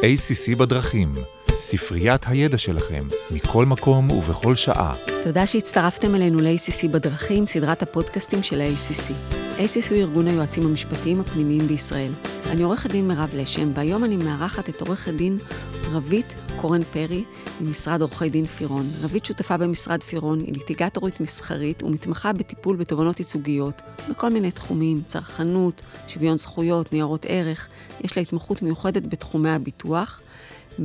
ACC בדרכים, ספריית הידע שלכם, מכל מקום ובכל שעה. תודה שהצטרפתם אלינו ל-ACC בדרכים, סדרת הפודקאסטים של ה-ACC. ACC הוא ארגון היועצים המשפטיים הפנימיים בישראל. אני עורכת דין מירב לשם, והיום אני מארחת את עורכת דין רבית קורן פרי ממשרד עורכי דין פירון. רבית שותפה במשרד פירון, היא ליטיגטורית מסחרית ומתמחה בטיפול בתובנות ייצוגיות בכל מיני תחומים, צרכנות, שוויון זכויות, ניירות ערך. יש לה התמחות מיוחדת בתחומי הביטוח,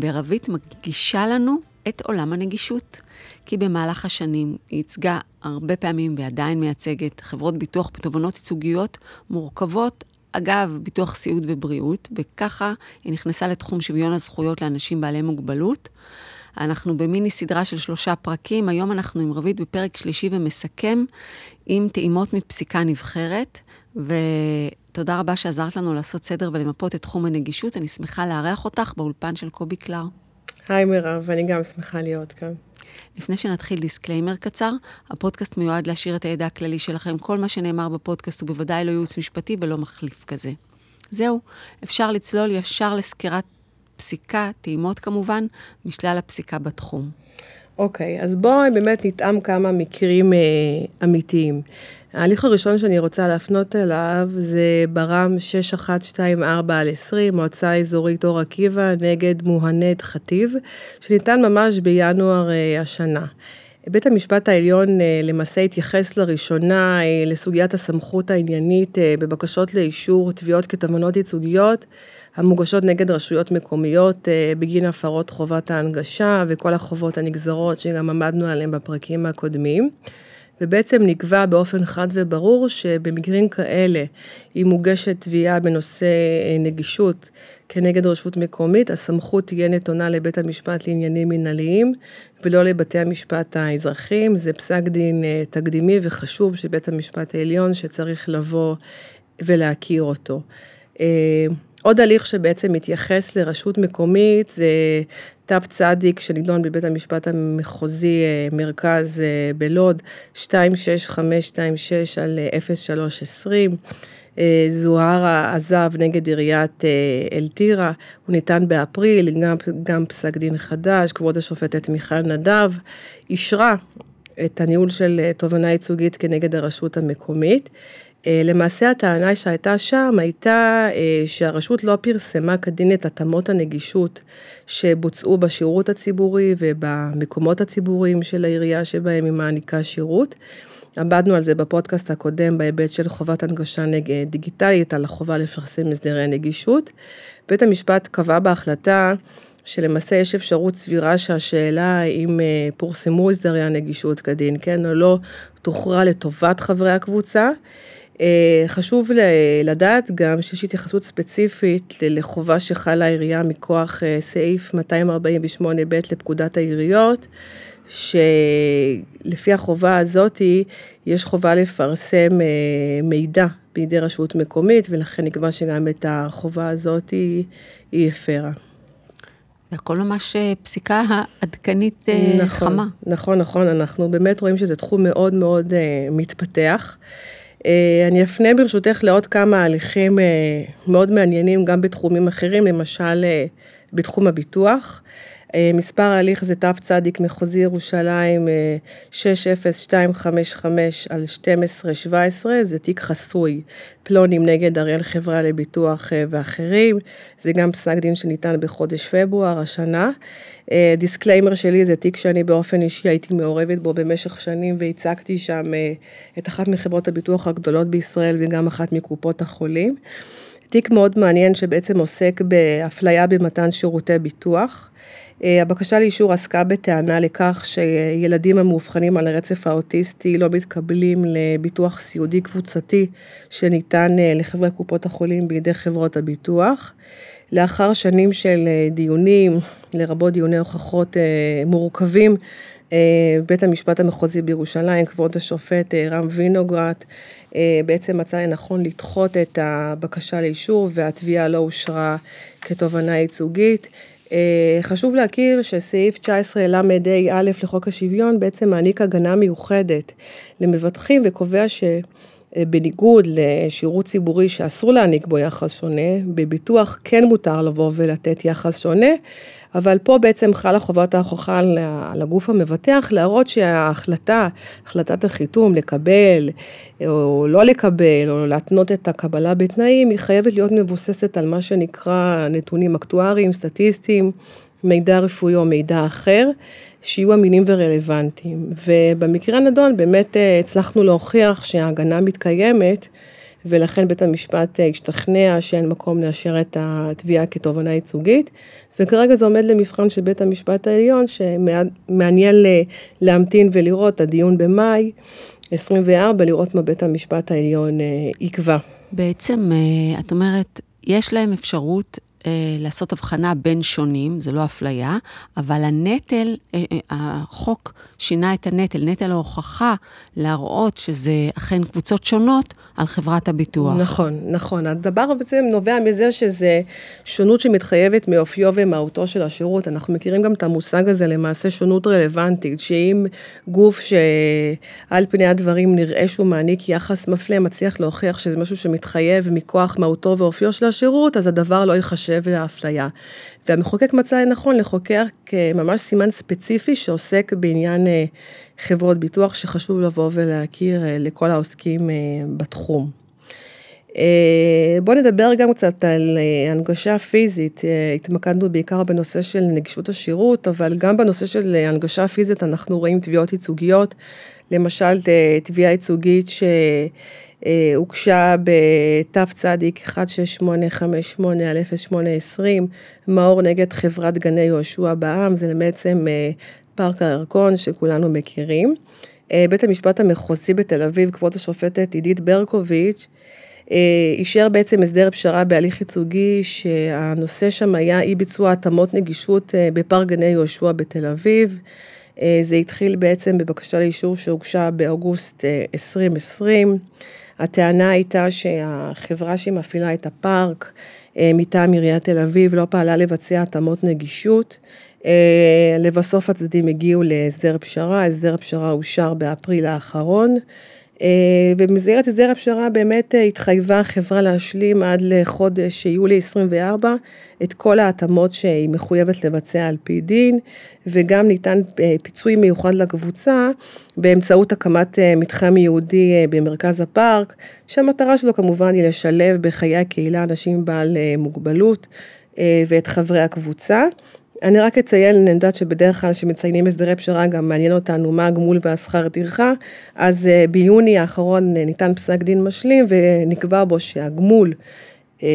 ורבית מגישה לנו את עולם הנגישות. כי במהלך השנים היא ייצגה הרבה פעמים ועדיין מייצגת חברות ביטוח בתובנות ייצוגיות מורכבות אגב, ביטוח סיעוד ובריאות, וככה היא נכנסה לתחום שוויון הזכויות לאנשים בעלי מוגבלות. אנחנו במיני סדרה של שלושה פרקים, היום אנחנו עם רבית בפרק שלישי ומסכם עם טעימות מפסיקה נבחרת, ותודה רבה שעזרת לנו לעשות סדר ולמפות את תחום הנגישות. אני שמחה לארח אותך באולפן של קובי קלר. היי מירב, אני גם שמחה להיות כאן. לפני שנתחיל disclaimer קצר, הפודקאסט מיועד להעשיר את הידע הכללי שלכם. כל מה שנאמר בפודקאסט הוא בוודאי לא ייעוץ משפטי ולא מחליף כזה. זהו, אפשר לצלול ישר לסקירת פסיקה, טעימות כמובן, משלל הפסיקה בתחום. אוקיי, אז בואי באמת נטעם כמה מקרים אה, אמיתיים. ההליך הראשון שאני רוצה להפנות אליו זה ברם 6124 על 20, מועצה אזורית אור עקיבא נגד מוהנד חטיב, שניתן ממש בינואר אה, השנה. בית המשפט העליון אה, למעשה התייחס לראשונה אה, לסוגיית הסמכות העניינית בבקשות לאישור תביעות כתובנות ייצוגיות המוגשות נגד רשויות מקומיות בגין הפרות חובת ההנגשה וכל החובות הנגזרות שגם עמדנו עליהן בפרקים הקודמים. ובעצם נקבע באופן חד וברור שבמקרים כאלה, אם מוגשת תביעה בנושא אה, נגישות כנגד רשות מקומית, הסמכות תהיה נתונה לבית המשפט לעניינים מנהליים ולא לבתי המשפט האזרחיים. זה פסק דין אה, תקדימי וחשוב של בית המשפט העליון שצריך לבוא ולהכיר אותו. אה, עוד הליך שבעצם מתייחס לרשות מקומית זה תו צדיק שנידון בבית המשפט המחוזי אה, מרכז אה, בלוד, 26526 על 0320. אה, זוהרה עזב נגד עיריית אל-טירה, הוא ניתן באפריל, גם, גם פסק דין חדש, כבוד השופטת מיכל נדב אישרה את הניהול של תובענה ייצוגית כנגד הרשות המקומית. אה, למעשה הטענה שהייתה שם הייתה אה, שהרשות לא פרסמה כדין את התאמות הנגישות שבוצעו בשירות הציבורי ובמקומות הציבוריים של העירייה שבהם היא מעניקה שירות. עבדנו על זה בפודקאסט הקודם בהיבט של חובת הנגשה דיגיטלית על החובה לפרסם הסדרי נגישות. בית המשפט קבע בהחלטה שלמעשה יש אפשרות סבירה שהשאלה אם אה, פורסמו הסדרי הנגישות כדין, כן או לא, תוכרע לטובת חברי הקבוצה. אה, חשוב לדעת גם שיש התייחסות ספציפית לחובה שחלה העירייה מכוח אה, סעיף 248ב לפקודת העיריות, שלפי החובה הזאתי יש חובה לפרסם אה, מידע בידי רשות מקומית, ולכן נקבע שגם את החובה הזאתי היא הפרה. זה הכל ממש פסיקה העדכנית נכון, חמה. נכון, נכון, אנחנו באמת רואים שזה תחום מאוד מאוד מתפתח. אה, אני אפנה ברשותך לעוד כמה הליכים אה, מאוד מעניינים גם בתחומים אחרים, למשל אה, בתחום הביטוח. מספר ההליך זה צדיק מחוזי ירושלים 60255 על 1217, זה תיק חסוי, פלונים נגד אריאל חברה לביטוח ואחרים, זה גם פסק דין שניתן בחודש פברואר השנה. disclaimer שלי זה תיק שאני באופן אישי הייתי מעורבת בו במשך שנים וייצגתי שם את אחת מחברות הביטוח הגדולות בישראל וגם אחת מקופות החולים. תיק מאוד מעניין שבעצם עוסק באפליה במתן שירותי ביטוח. אה, הבקשה לאישור עסקה בטענה לכך שילדים המאובחנים על הרצף האוטיסטי לא מתקבלים לביטוח סיעודי קבוצתי שניתן אה, לחברי קופות החולים בידי חברות הביטוח. לאחר שנים של אה, דיונים, לרבות דיוני הוכחות מורכבים, בית המשפט המחוזי בירושלים, כבוד השופט רם וינוגרט, בעצם מצא לנכון לדחות את הבקשה לאישור והתביעה לא אושרה כתובענה ייצוגית. אה, חשוב להכיר שסעיף 19 ל"ה לחוק השוויון בעצם מעניק הגנה מיוחדת למבטחים וקובע ש... בניגוד לשירות ציבורי שאסור להעניק בו יחס שונה, בביטוח כן מותר לבוא ולתת יחס שונה, אבל פה בעצם חלה חובת ההוכחה לגוף המבטח להראות שההחלטה, החלטת החיתום לקבל או לא לקבל או להתנות את הקבלה בתנאים, היא חייבת להיות מבוססת על מה שנקרא נתונים אקטואריים, סטטיסטיים, מידע רפואי או מידע אחר, שיהיו אמינים ורלוונטיים. ובמקרה הנדון באמת אה, הצלחנו להוכיח שההגנה מתקיימת, ולכן בית המשפט אה, השתכנע שאין מקום לאשר את התביעה כתובענה ייצוגית, וכרגע זה עומד למבחן של בית המשפט העליון, שמעניין להמתין ולראות הדיון במאי 24, לראות מה בית המשפט העליון אה, יקבע. בעצם, את אומרת, יש להם אפשרות אה, לעשות הבחנה בין שונים, זה לא אפליה, אבל הנטל, אה, אה, החוק שינה את הנטל, נטל ההוכחה להראות שזה אכן קבוצות שונות על חברת הביטוח. נכון, נכון. הדבר בעצם נובע מזה שזה שונות שמתחייבת מאופיו ומהותו של השירות. אנחנו מכירים גם את המושג הזה, למעשה שונות רלוונטית, שאם גוף שעל פני הדברים נראה שהוא מעניק יחס מפלה, מצליח להוכיח שזה משהו שמתחייב מכוח מהותו ואופיו של השירות, אז הדבר לא ייחשב לאפליה. והמחוקק מצא לנכון לחוקק ממש סימן ספציפי שעוסק בעניין אה, חברות ביטוח, שחשוב לבוא ולהכיר אה, לכל העוסקים אה, בתחום. בואו נדבר גם קצת על הנגשה פיזית, התמקדנו בעיקר בנושא של נגישות השירות, אבל גם בנושא של הנגשה פיזית אנחנו רואים תביעות ייצוגיות, למשל תביעה ייצוגית ש... הוגשה בתו צדיק 16858 על 0820, מאור נגד חברת גני יהושע בע"מ, זה בעצם פארק הירקון שכולנו מכירים. בית המשפט המחוזי בתל אביב, כבוד השופטת עידית ברקוביץ', אישר בעצם הסדר פשרה בהליך ייצוגי שהנושא שם היה אי ביצוע התאמות נגישות בפארק גני יהושע בתל אביב. זה התחיל בעצם בבקשה לאישור שהוגשה באוגוסט 2020. הטענה הייתה שהחברה שמפעילה את הפארק מטעם עיריית תל אביב לא פעלה לבצע התאמות נגישות. לבסוף הצדדים הגיעו להסדר פשרה, הסדר הפשרה אושר באפריל האחרון. אה, ובמסגרת הסדר הפשרה באמת אה, התחייבה החברה להשלים עד לחודש יולי 24 את כל ההתאמות שהיא מחויבת לבצע על פי דין, וגם ניתן אה, פיצוי מיוחד לקבוצה באמצעות הקמת מתחם יהודי במרכז הפארק, שהמטרה שלו כמובן היא לשלב בחיי הקהילה אנשים בעל מוגבלות ואת חברי הקבוצה. אני רק אציין, אני יודעת שבדרך כלל כשמציינים הסדרי פשרה גם מעניין אותנו מה הגמול והשכר טרחה, אז אה, ביוני האחרון אה, ניתן פסק דין משלים ונקבע בו שהגמול אה,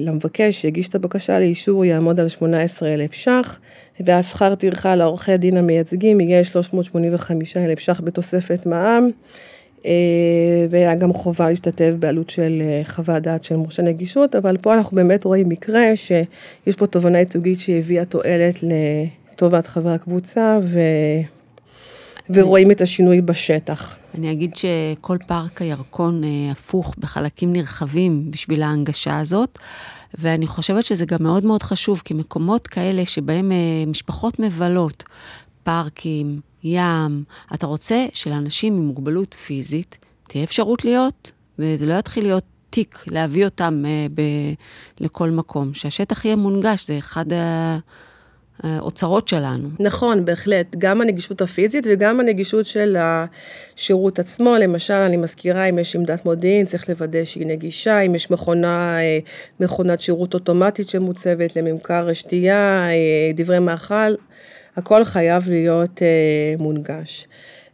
למבקש שהגיש את הבקשה לאישור יעמוד על 18,000 ש"ח, והשכר טרחה לעורכי הדין המייצגים יהיה 385,000 ש"ח בתוספת מע"מ. אה, והיה גם חובה להשתתף בעלות של אה, חוות דעת של מורשה נגישות, אבל פה אנחנו באמת רואים מקרה שיש פה תובנה ייצוגית שהביאה תועלת לטובת חברי הקבוצה, ו... ורואים את השינוי בשטח. אני אגיד שכל פארק הירקון אה, הפוך בחלקים נרחבים בשביל ההנגשה הזאת, ואני חושבת שזה גם מאוד מאוד חשוב, כי מקומות כאלה שבהם משפחות מבלות, פארקים, ים, אתה רוצה שלאנשים עם מוגבלות פיזית תהיה אפשרות להיות, וזה לא יתחיל להיות תיק להביא אותם אה, ב, לכל מקום, שהשטח יהיה מונגש, זה אחד האוצרות שלנו. נכון, בהחלט, גם הנגישות הפיזית וגם הנגישות של השירות עצמו, למשל, אני מזכירה, אם יש עמדת מודיעין, צריך לוודא שהיא נגישה, אם יש מכונה, אה, מכונת שירות אוטומטית שמוצבת לממכר שתייה, אה, דברי מאכל. הכל חייב להיות אה, מונגש.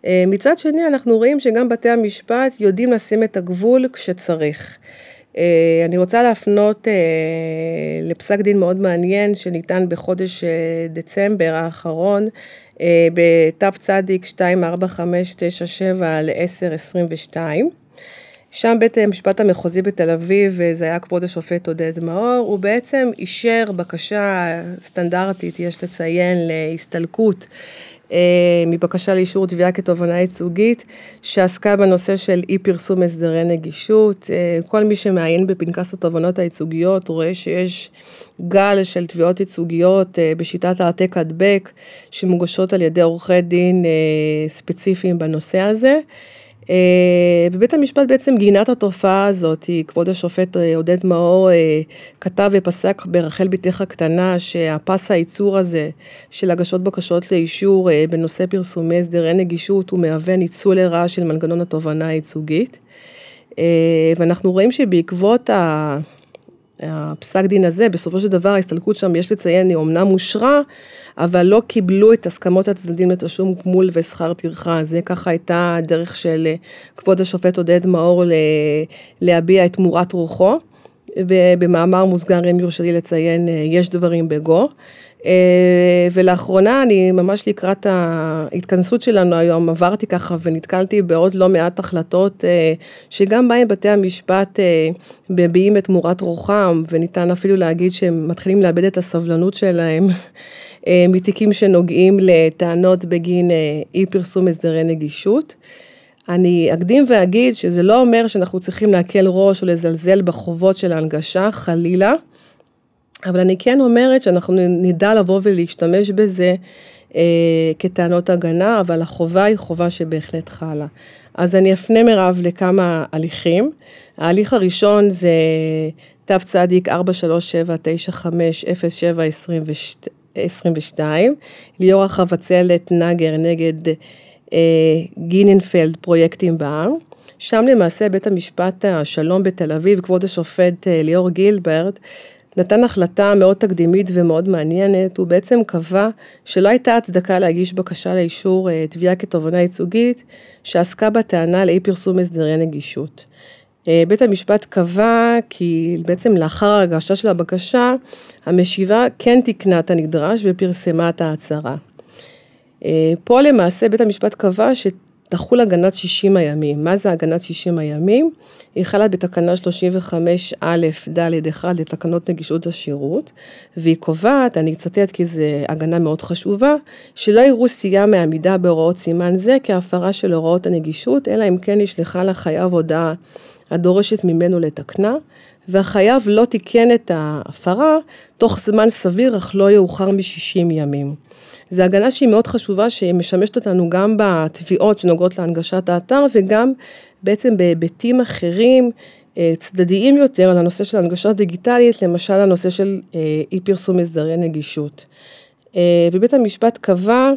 אה, מצד שני, אנחנו רואים שגם בתי המשפט יודעים לשים את הגבול כשצריך. אה, אני רוצה להפנות אה, לפסק דין מאוד מעניין שניתן בחודש אה, דצמבר האחרון אה, בתו צדיק 24597 על 1022. שם בית המשפט המחוזי בתל אביב, וזה היה כבוד השופט עודד מאור, הוא בעצם אישר בקשה סטנדרטית, יש לציין, להסתלקות אה, מבקשה לאישור תביעה כתובענה ייצוגית, שעסקה בנושא של אי פרסום הסדרי נגישות. אה, כל מי שמעיין בפנקס התובענות הייצוגיות רואה שיש גל של תביעות ייצוגיות אה, בשיטת העתק הדבק, שמוגשות על ידי עורכי דין ספציפיים בנושא הזה. ובית המשפט בעצם גינה את התופעה הזאת, כבוד השופט עודד מאור כתב ופסק ברחל בתך הקטנה שהפס הייצור הזה של הגשות בקשות לאישור בנושא פרסומי הסדרי נגישות הוא מהווה ניצול לרעה של מנגנון התובענה הייצוגית. ואנחנו רואים שבעקבות הפסק דין הזה, בסופו של דבר ההסתלקות שם, יש לציין, היא אומנם אושרה, אבל לא קיבלו את הסכמות הצדדים לתשלום גמול ושכר טרחה. זה ככה הייתה הדרך של כבוד השופט עודד מאור להביע את תמורת רוחו. ובמאמר מוסגר, אם יורשה לי לציין, יש דברים בגו. ולאחרונה, אני ממש לקראת ההתכנסות שלנו היום, עברתי ככה ונתקלתי בעוד לא מעט החלטות שגם בהן בתי המשפט מביעים את תמורת רוחם, וניתן אפילו להגיד שהם מתחילים לאבד את הסבלנות שלהם מתיקים שנוגעים לטענות בגין אי פרסום הסדרי נגישות. אני אקדים ואגיד שזה לא אומר שאנחנו צריכים להקל ראש או לזלזל בחובות של ההנגשה, חלילה. אבל אני כן אומרת שאנחנו נדע לבוא ולהשתמש בזה אה, כטענות הגנה, אבל החובה היא חובה שבהחלט חלה. אז אני אפנה מירב לכמה הליכים. ההליך הראשון זה צדיק 437950722, ליאור החבצלת נגר נגד אה, גיננפלד פרויקטים בעם. שם למעשה בית המשפט השלום בתל אביב, כבוד השופט אה, ליאור גילברד, נתן החלטה מאוד תקדימית ומאוד מעניינת, הוא בעצם קבע שלא הייתה הצדקה להגיש בקשה לאישור אה, תביעה כתובענה ייצוגית שעסקה בטענה לאי פרסום הסדרי נגישות. אה, בית המשפט קבע כי בעצם לאחר ההגשה של הבקשה, המשיבה כן תיקנה את הנדרש ופרסמה את ההצהרה. אה, פה למעשה בית המשפט קבע תחול הגנת 60 הימים. מה זה הגנת 60 הימים? היא חלה בתקנה 35א ד 1 לתקנות נגישות השירות, והיא קובעת, אני אצטט כי זו הגנה מאוד חשובה, שלא יראו סטייה מעמידה בהוראות סימן זה כהפרה של הוראות הנגישות, אלא אם כן נשלחה לחייב הודעה הדורשת ממנו לתקנה, והחייב לא תיקן את ההפרה תוך זמן סביר, אך לא יאוחר מ-60 ימים. זו הגנה שהיא מאוד חשובה, שהיא משמשת אותנו גם בתביעות שנוגעות להנגשת האתר וגם בעצם בהיבטים אחרים, אה, צדדיים יותר, לנושא של הנגשה דיגיטלית, למשל הנושא של אה, אי פרסום הסדרי נגישות. אה, ובית המשפט קבע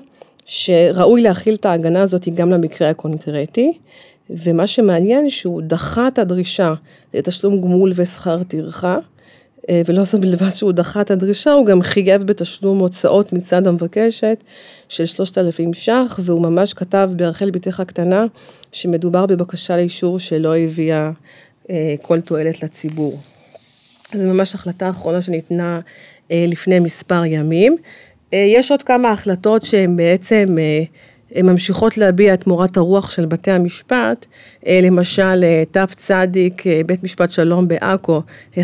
שראוי להכיל את ההגנה הזאת גם למקרה הקונקרטי, ומה שמעניין שהוא דחה את הדרישה לתשלום גמול ושכר טרחה, אה, ולא זו בלבד שהוא דחה את הדרישה, הוא גם חייב בתשלום הוצאות מצד המבקשת של 3,000 ש"ח, והוא ממש כתב ברחל בתך הקטנה, שמדובר בבקשה לאישור שלא הביאה אה, כל תועלת לציבור. זו ממש החלטה אחרונה שניתנה אה, לפני מספר ימים. יש עוד כמה החלטות שהן בעצם הן ממשיכות להביע את מורת הרוח של בתי המשפט, אה, למשל אה, תו צדיק, אה, בית משפט שלום בעכו, 169740423,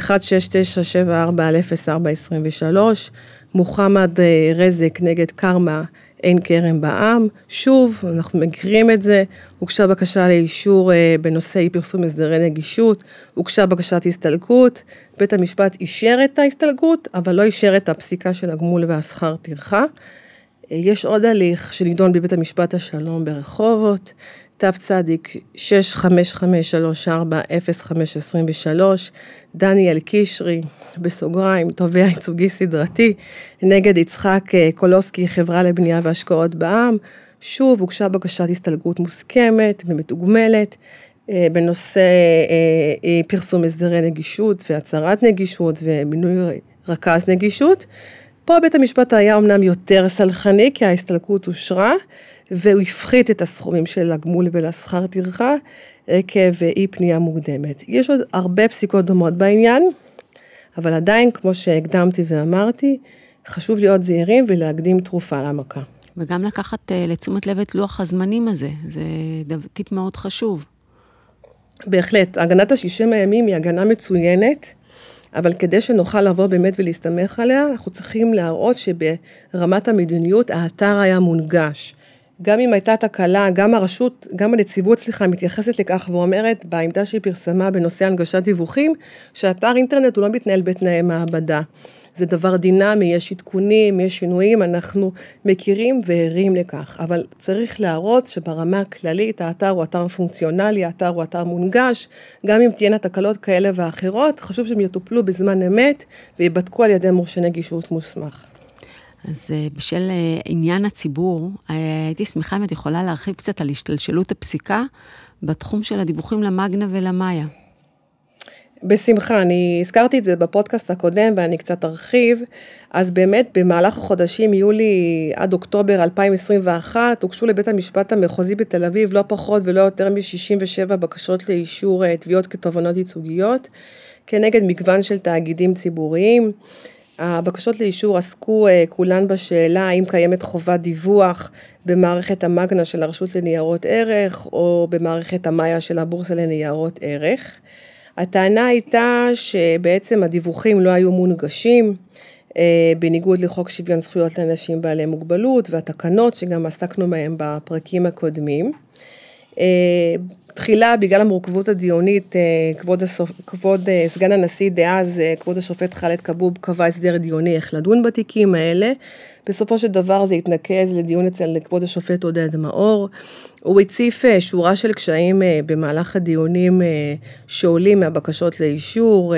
מוחמד רזק נגד קרמה אין כרם בעם, שוב, אנחנו מכירים את זה, הוגשה בקשה לאישור בנושא אי פרסום הסדרי נגישות, הוגשה בקשת הסתלקות, בית המשפט אישר את ההסתלקות, אבל לא אישר את הפסיקה של הגמול והשכר טרחה. יש עוד הליך שנידון בבית המשפט השלום ברחובות, תו צדיק 655340523, דניאל קישרי, בסוגריים, תובע ייצוגי סדרתי, נגד יצחק אה, קולוסקי, חברה לבנייה והשקעות בע"מ. שוב, הוגשה בקשת הסתלגות מוסכמת ומתוגמלת אה, בנושא אה, פרסום הסדרי נגישות והצהרת נגישות ומינוי רכז נגישות. פה בית המשפט היה אמנם יותר סלחני, כי ההסתלקות אושרה, והוא הפחית את הסכומים של הגמול ולשכר טרחה עקב אי פנייה מוקדמת. יש עוד הרבה פסיקות דומות בעניין, אבל עדיין, כמו שהקדמתי ואמרתי, חשוב להיות זהירים ולהקדים תרופה למכה. וגם לקחת אה, לתשומת לב את לוח הזמנים הזה, זה טיפ מאוד חשוב. בהחלט, הגנת השישים הימים היא הגנה מצוינת. אבל כדי שנוכל לבוא באמת ולהסתמך עליה, אנחנו צריכים להראות שברמת המדיניות האתר היה מונגש. גם אם הייתה תקלה, גם הרשות, גם הנציבות, סליחה, מתייחסת לכך ואומרת בעמדה שהיא פרסמה בנושא הנגשת דיווחים, שאתר אינטרנט הוא לא מתנהל בתנאי מעבדה. זה דבר דינמי, יש עדכונים, יש שינויים, אנחנו מכירים וערים לכך, אבל צריך להראות שברמה הכללית האתר הוא אתר פונקציונלי, האתר הוא אתר מונגש, גם אם תהיינה תקלות כאלה ואחרות, חשוב שהם יטופלו בזמן אמת וייבדקו על ידי מורשה נגישות מוסמך. אז אה, בשל אה, עניין הציבור, אה, הייתי שמחה אם את יכולה להרחיב קצת על השתלשלות הפסיקה בתחום של הדיווחים למאגנה ולמאיה. בשמחה, אני הזכרתי את זה בפודקאסט הקודם ואני קצת ארחיב. אז באמת במהלך החודשים יולי עד אוקטובר 2021 הוגשו לבית המשפט המחוזי בתל אביב לא פחות ולא יותר מ-67 בקשות לאישור תביעות כתובענות ייצוגיות כנגד מגוון של תאגידים ציבוריים. הבקשות לאישור עסקו אה, כולן בשאלה האם קיימת חובת דיווח במערכת המאגנה של הרשות לניירות ערך או במערכת המאיה של הבורסה לניירות ערך. הטענה הייתה שבעצם הדיווחים לא היו מונגשים, אה, בניגוד לחוק שוויון זכויות לאנשים בעלי מוגבלות והתקנות שגם עסקנו בהם בפרקים הקודמים. תחילה, בגלל המורכבות הדיונית, אה, כבוד, הסופ... כבוד אה, סגן הנשיא דאז, אה, כבוד השופט ח'אלד כבוב, קבע הסדר דיוני איך לדון בתיקים האלה. בסופו של דבר זה התנקז לדיון אצל כבוד השופט עודד מאור. הוא הציף שורה של קשיים במהלך הדיונים שעולים מהבקשות לאישור.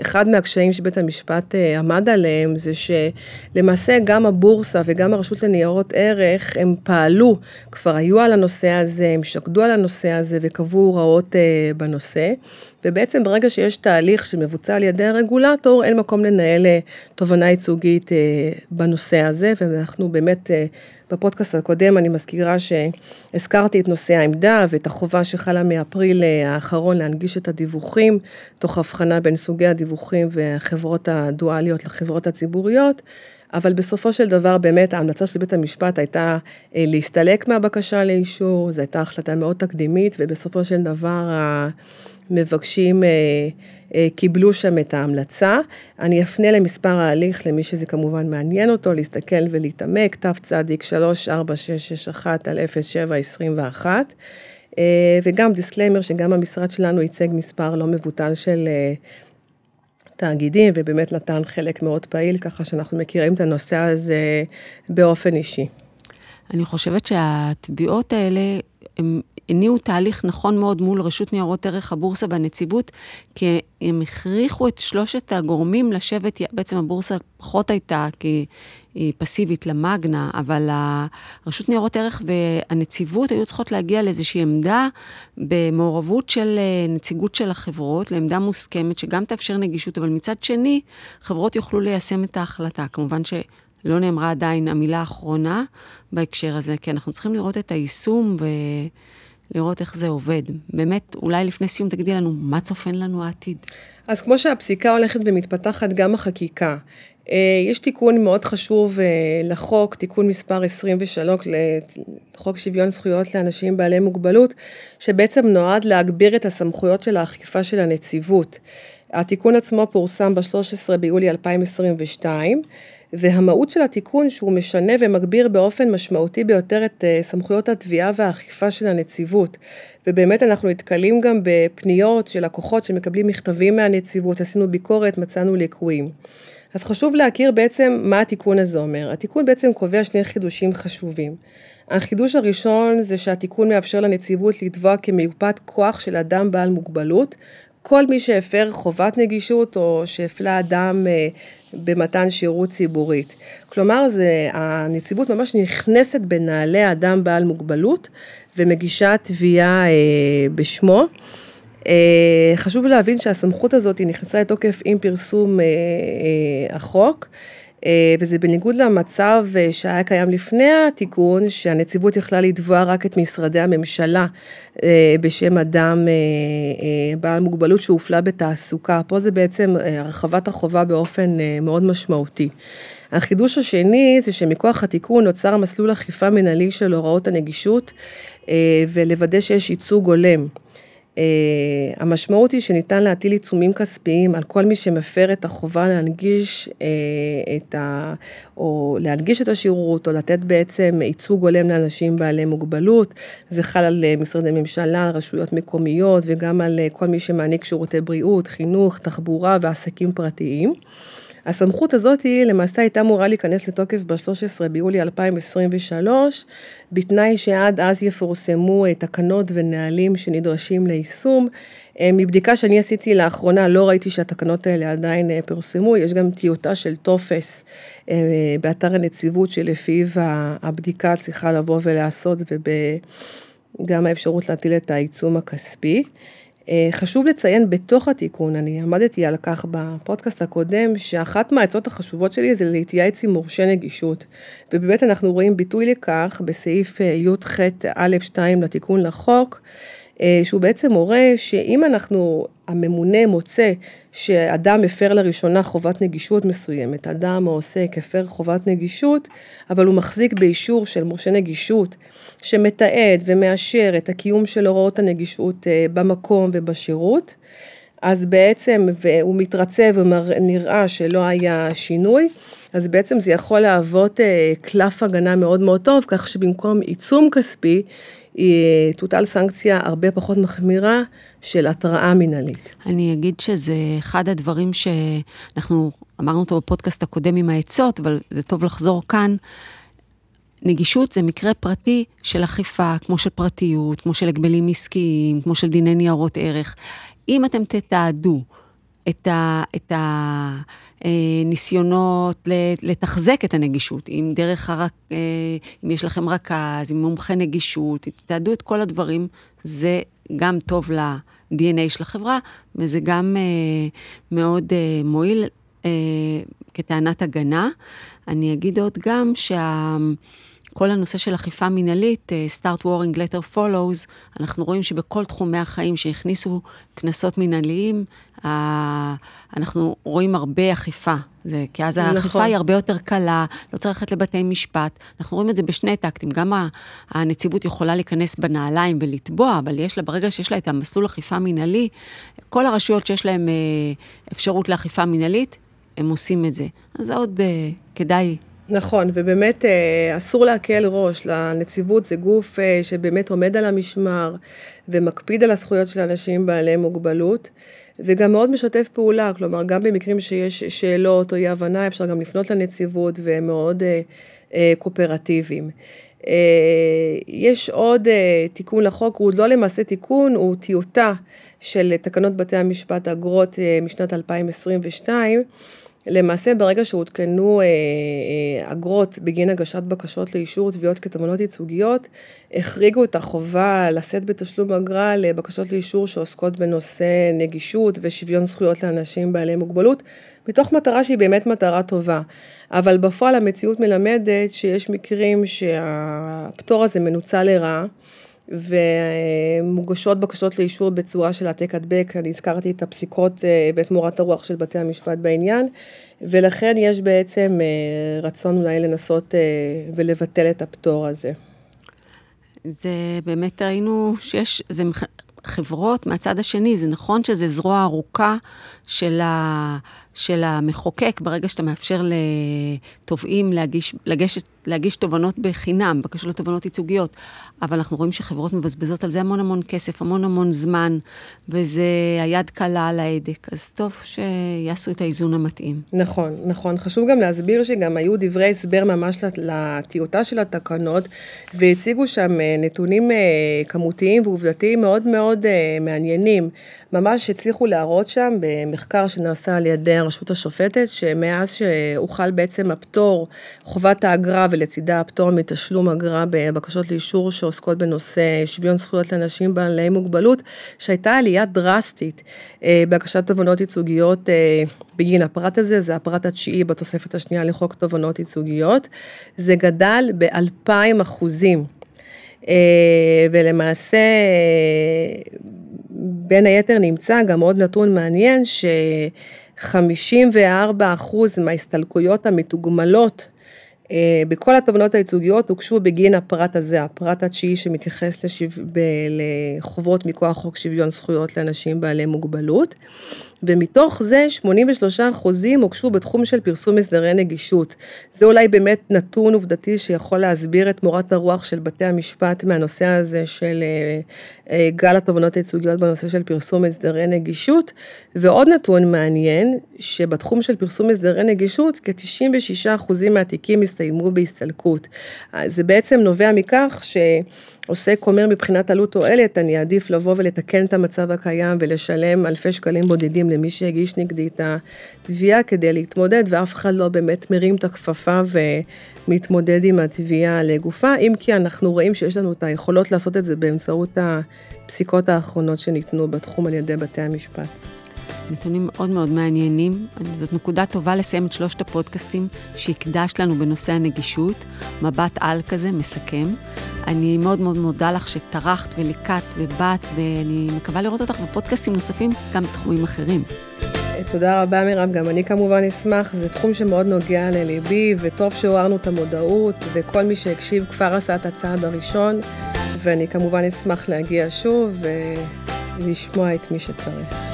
אחד מהקשיים שבית המשפט עמד עליהם זה שלמעשה גם הבורסה וגם הרשות לניירות ערך, הם פעלו, כבר היו על הנושא הזה, הם שקדו על הנושא הזה וקבעו הוראות בנושא. ובעצם ברגע שיש תהליך שמבוצע על ידי הרגולטור, אין מקום לנהל אה, תובנה ייצוגית אה, בנושא הזה, ואנחנו באמת, אה, בפודקאסט הקודם אני מזכירה שהזכרתי את נושא העמדה ואת החובה שחלה מאפריל האחרון להנגיש את הדיווחים, תוך הבחנה בין סוגי הדיווחים והחברות הדואליות לחברות הציבוריות. אבל בסופו של דבר באמת ההמלצה של בית המשפט הייתה להסתלק מהבקשה לאישור, זו הייתה החלטה מאוד תקדימית ובסופו של דבר מבקשים, אה, אה, קיבלו שם את ההמלצה. אני אפנה למספר ההליך למי שזה כמובן מעניין אותו, להסתכל ולהתעמק, תצ"דיק 34661 על 0721. אה, וגם disclaimer שגם המשרד שלנו ייצג מספר לא מבוטל של תאגידים, ובאמת נתן חלק מאוד פעיל, ככה שאנחנו מכירים את הנושא הזה באופן אישי. אני חושבת שהתביעות האלה, הן הניעו תהליך נכון מאוד מול רשות ניירות ערך, הבורסה והנציבות, כי הם הכריחו את שלושת הגורמים לשבת, בעצם הבורסה פחות הייתה כי היא פסיבית למאגנה, אבל הרשות ניירות ערך והנציבות היו צריכות להגיע לאיזושהי עמדה במעורבות של אה, נציגות של החברות, לעמדה מוסכמת שגם תאפשר נגישות, אבל מצד שני, חברות יוכלו ליישם את ההחלטה. כמובן ש... לא נאמרה עדיין המילה האחרונה בהקשר הזה, כי אנחנו צריכים לראות את היישום ו... לראות איך זה עובד. באמת, אולי לפני סיום תגידי לנו, מה צופן לנו העתיד? אז כמו שהפסיקה הולכת ומתפתחת, גם החקיקה. אה, יש תיקון מאוד חשוב אה, לחוק, תיקון מספר 23 לחוק שוויון זכויות לאנשים בעלי מוגבלות, שבעצם נועד להגביר את הסמכויות של האכיפה של הנציבות. התיקון עצמו פורסם ב-13 ביולי 2022, והמהות של התיקון שהוא משנה ומגביר באופן משמעותי ביותר את אה, סמכויות התביעה והאכיפה של הנציבות. ובאמת אנחנו נתקלים גם בפניות של לקוחות שמקבלים מכתבים מהנציבות, עשינו ביקורת, מצאנו ליקויים. אז חשוב להכיר בעצם מה התיקון הזה אומר. התיקון בעצם קובע שני חידושים חשובים. החידוש הראשון זה שהתיקון מאפשר לנציבות לתבוע כמיופת כוח של אדם בעל מוגבלות, כל מי שהפר חובת נגישות או שהפלה אדם אה, במתן שירות ציבורית. כלומר, זה, הנציבות ממש נכנסת בנעלי אדם בעל מוגבלות ומגישה תביעה אה, בשמו. אה, חשוב להבין שהסמכות הזאת נכנסה לתוקף עם פרסום החוק. אה, וזה בניגוד למצב אה, שהיה קיים לפני התיקון, שהנציבות יכלה לתבוע רק את משרדי הממשלה אה, בשם אדם בעל מוגבלות שהופלה בתעסוקה. פה זה בעצם הרחבת החובה באופן מאוד משמעותי. החידוש השני זה שמכוח התיקון נוצר מסלול אכיפה מנהלי של הוראות הנגישות ולוודא שיש ייצוג הולם. Uh, המשמעות היא שניתן להטיל עיצומים כספיים על כל מי שמפר את החובה להנגיש uh, את ה... או להנגיש את השירות, או לתת בעצם ייצוג הולם לאנשים בעלי מוגבלות. זה חל על uh, משרדי ממשלה, על רשויות מקומיות, וגם על כל מי שמעניק שירותי בריאות, חינוך, תחבורה ועסקים פרטיים. הסמכות הזאת היא למעשה הייתה אמורה להיכנס לתוקף ב-13 ביולי 2023, בתנאי שעד אז יפורסמו תקנות ונהלים שנדרשים ליישום. מבדיקה שאני עשיתי לאחרונה, לא ראיתי שהתקנות האלה עדיין פורסמו, יש גם טיוטה של טופס באתר הנציבות שלפיו הבדיקה צריכה לבוא ולעשות וגם האפשרות להטיל את העיצום הכספי. חשוב לציין בתוך התיקון, אני עמדתי על כך בפודקאסט הקודם, שאחת מהעצות החשובות שלי זה להתייעץ עם מורשה נגישות. ובאמת אנחנו רואים ביטוי לכך בסעיף י"ח א'2 לתיקון לחוק, שהוא בעצם מורה שאם אנחנו, הממונה מוצא שאדם הפר לראשונה חובת נגישות מסוימת, אדם או עוסק הפר חובת נגישות, אבל הוא מחזיק באישור של מורשה נגישות, שמתעד ומאשר את הקיום של הוראות הנגישות במקום ובשירות, אז בעצם, והוא מתרצה ונראה שלא היה שינוי, אז בעצם זה יכול להוות קלף הגנה מאוד מאוד טוב, כך שבמקום עיצום כספי, תוטל סנקציה הרבה פחות מחמירה של התראה מנהלית. אני אגיד שזה אחד הדברים שאנחנו אמרנו אותו בפודקאסט הקודם עם העצות, אבל זה טוב לחזור כאן. נגישות זה מקרה פרטי של אכיפה, כמו של פרטיות, כמו של הגבלים עסקיים, כמו של דיני ניירות ערך. אם אתם תתעדו את הניסיונות לתחזק את הנגישות, אם דרך הרק, אם יש לכם רכז, אם מומחה נגישות, תתעדו את כל הדברים, זה גם טוב ל-DNA של החברה, וזה גם מאוד מועיל כטענת הגנה. אני אגיד עוד גם שה... כל הנושא של אכיפה מנהלית, start warring letter follows, אנחנו רואים שבכל תחומי החיים שהכניסו קנסות מנהליים, אנחנו רואים הרבה אכיפה. זה, כי אז נכון. האכיפה היא הרבה יותר קלה, לא צריך ללכת לבתי משפט. אנחנו רואים את זה בשני טקטים, גם הנציבות יכולה להיכנס בנעליים ולתבוע, אבל יש לה, ברגע שיש לה את המסלול אכיפה מנהלי, כל הרשויות שיש להן אפשרות לאכיפה מנהלית, הם עושים את זה. אז זה עוד כדאי נכון, ובאמת אסור להקל ראש, לנציבות זה גוף שבאמת עומד על המשמר ומקפיד על הזכויות של אנשים בעלי מוגבלות, וגם מאוד משתף פעולה, כלומר, גם במקרים שיש שאלות או אי הבנה, אפשר גם לפנות לנציבות, והם מאוד קואופרטיביים. יש עוד תיקון לחוק, הוא לא למעשה תיקון, הוא טיוטה של תקנות בתי המשפט אגרות משנת 2022, למעשה ברגע שהותקנו אגרות בגין הגשת בקשות לאישור תביעות כתובענות ייצוגיות, החריגו את החובה לשאת בתשלום אגרה לבקשות לאישור שעוסקות בנושא נגישות ושוויון זכויות לאנשים בעלי מוגבלות, מתוך מטרה שהיא באמת מטרה טובה. אבל בפועל המציאות מלמדת שיש מקרים שהפטור הזה מנוצל לרעה. ומוגשות בקשות לאישור בצורה של העתק הדבק, אני הזכרתי את הפסיקות בית מורת הרוח של בתי המשפט בעניין, ולכן יש בעצם רצון אולי לנסות ולבטל את הפטור הזה. זה באמת ראינו שיש, זה חברות מהצד השני, זה נכון שזה זרוע ארוכה של, ה, של המחוקק, ברגע שאתה מאפשר לתובעים להגיש, לגשת, להגיש תובנות בחינם, בקשות לתובנות ייצוגיות, אבל אנחנו רואים שחברות מבזבזות על זה המון המון כסף, המון המון זמן, וזה היד קלה על ההדק, אז טוב שיעשו את האיזון המתאים. נכון, נכון. חשוב גם להסביר שגם היו דברי הסבר ממש לטיוטה של התקנות, והציגו שם נתונים כמותיים ועובדתיים מאוד מאוד מעניינים. ממש הצליחו להראות שם במחקר שנעשה על ידי הרשות השופטת, שמאז שהוחל בעצם הפטור, חובת האגרה ולצידה הפטור מתשלום אגרה בבקשות לאישור שעוסקות בנושא שוויון זכויות לאנשים בעלי מוגבלות, שהייתה עלייה דרסטית בהגשת תובענות ייצוגיות בגין הפרט הזה, זה הפרט התשיעי בתוספת השנייה לחוק תובענות ייצוגיות, זה גדל באלפיים אחוזים. ולמעשה, בין היתר נמצא גם עוד נתון מעניין, ש-54% מההסתלקויות המתוגמלות בכל התובנות הייצוגיות הוגשו בגין הפרט הזה, הפרט התשיעי שמתייחס לשו... לחובות מכוח חוק שוויון זכויות לאנשים בעלי מוגבלות. ומתוך זה 83 אחוזים הוגשו בתחום של פרסום הסדרי נגישות. זה אולי באמת נתון עובדתי שיכול להסביר את מורת הרוח של בתי המשפט מהנושא הזה של אה, אה, גל התובנות הייצוגיות בנושא של פרסום הסדרי נגישות. ועוד נתון מעניין, שבתחום של פרסום הסדרי נגישות, כ-96 אחוזים מהתיקים הסתיימו בהסתלקות. זה בעצם נובע מכך ש... עוסק אומר מבחינת עלות תועלת, אני אעדיף לבוא ולתקן את המצב הקיים ולשלם אלפי שקלים בודדים למי שהגיש נגדי את התביעה כדי להתמודד, ואף אחד לא באמת מרים את הכפפה ומתמודד עם התביעה לגופה, אם כי אנחנו רואים שיש לנו את היכולות לעשות את זה באמצעות הפסיקות האחרונות שניתנו בתחום על ידי בתי המשפט. נתונים מאוד מאוד מעניינים. זאת נקודה טובה לסיים את שלושת הפודקאסטים שהקדשת לנו בנושא הנגישות, מבט על כזה, מסכם. אני מאוד מאוד מודה לך שטרחת וליקטת ובאת, ואני מקווה לראות אותך בפודקאסטים נוספים, גם בתחומים אחרים. תודה רבה מירב, גם אני כמובן אשמח, זה תחום שמאוד נוגע לליבי, וטוב שעוררנו את המודעות, וכל מי שהקשיב כבר עשה את הצעד הראשון, ואני כמובן אשמח להגיע שוב ולשמוע את מי שצריך.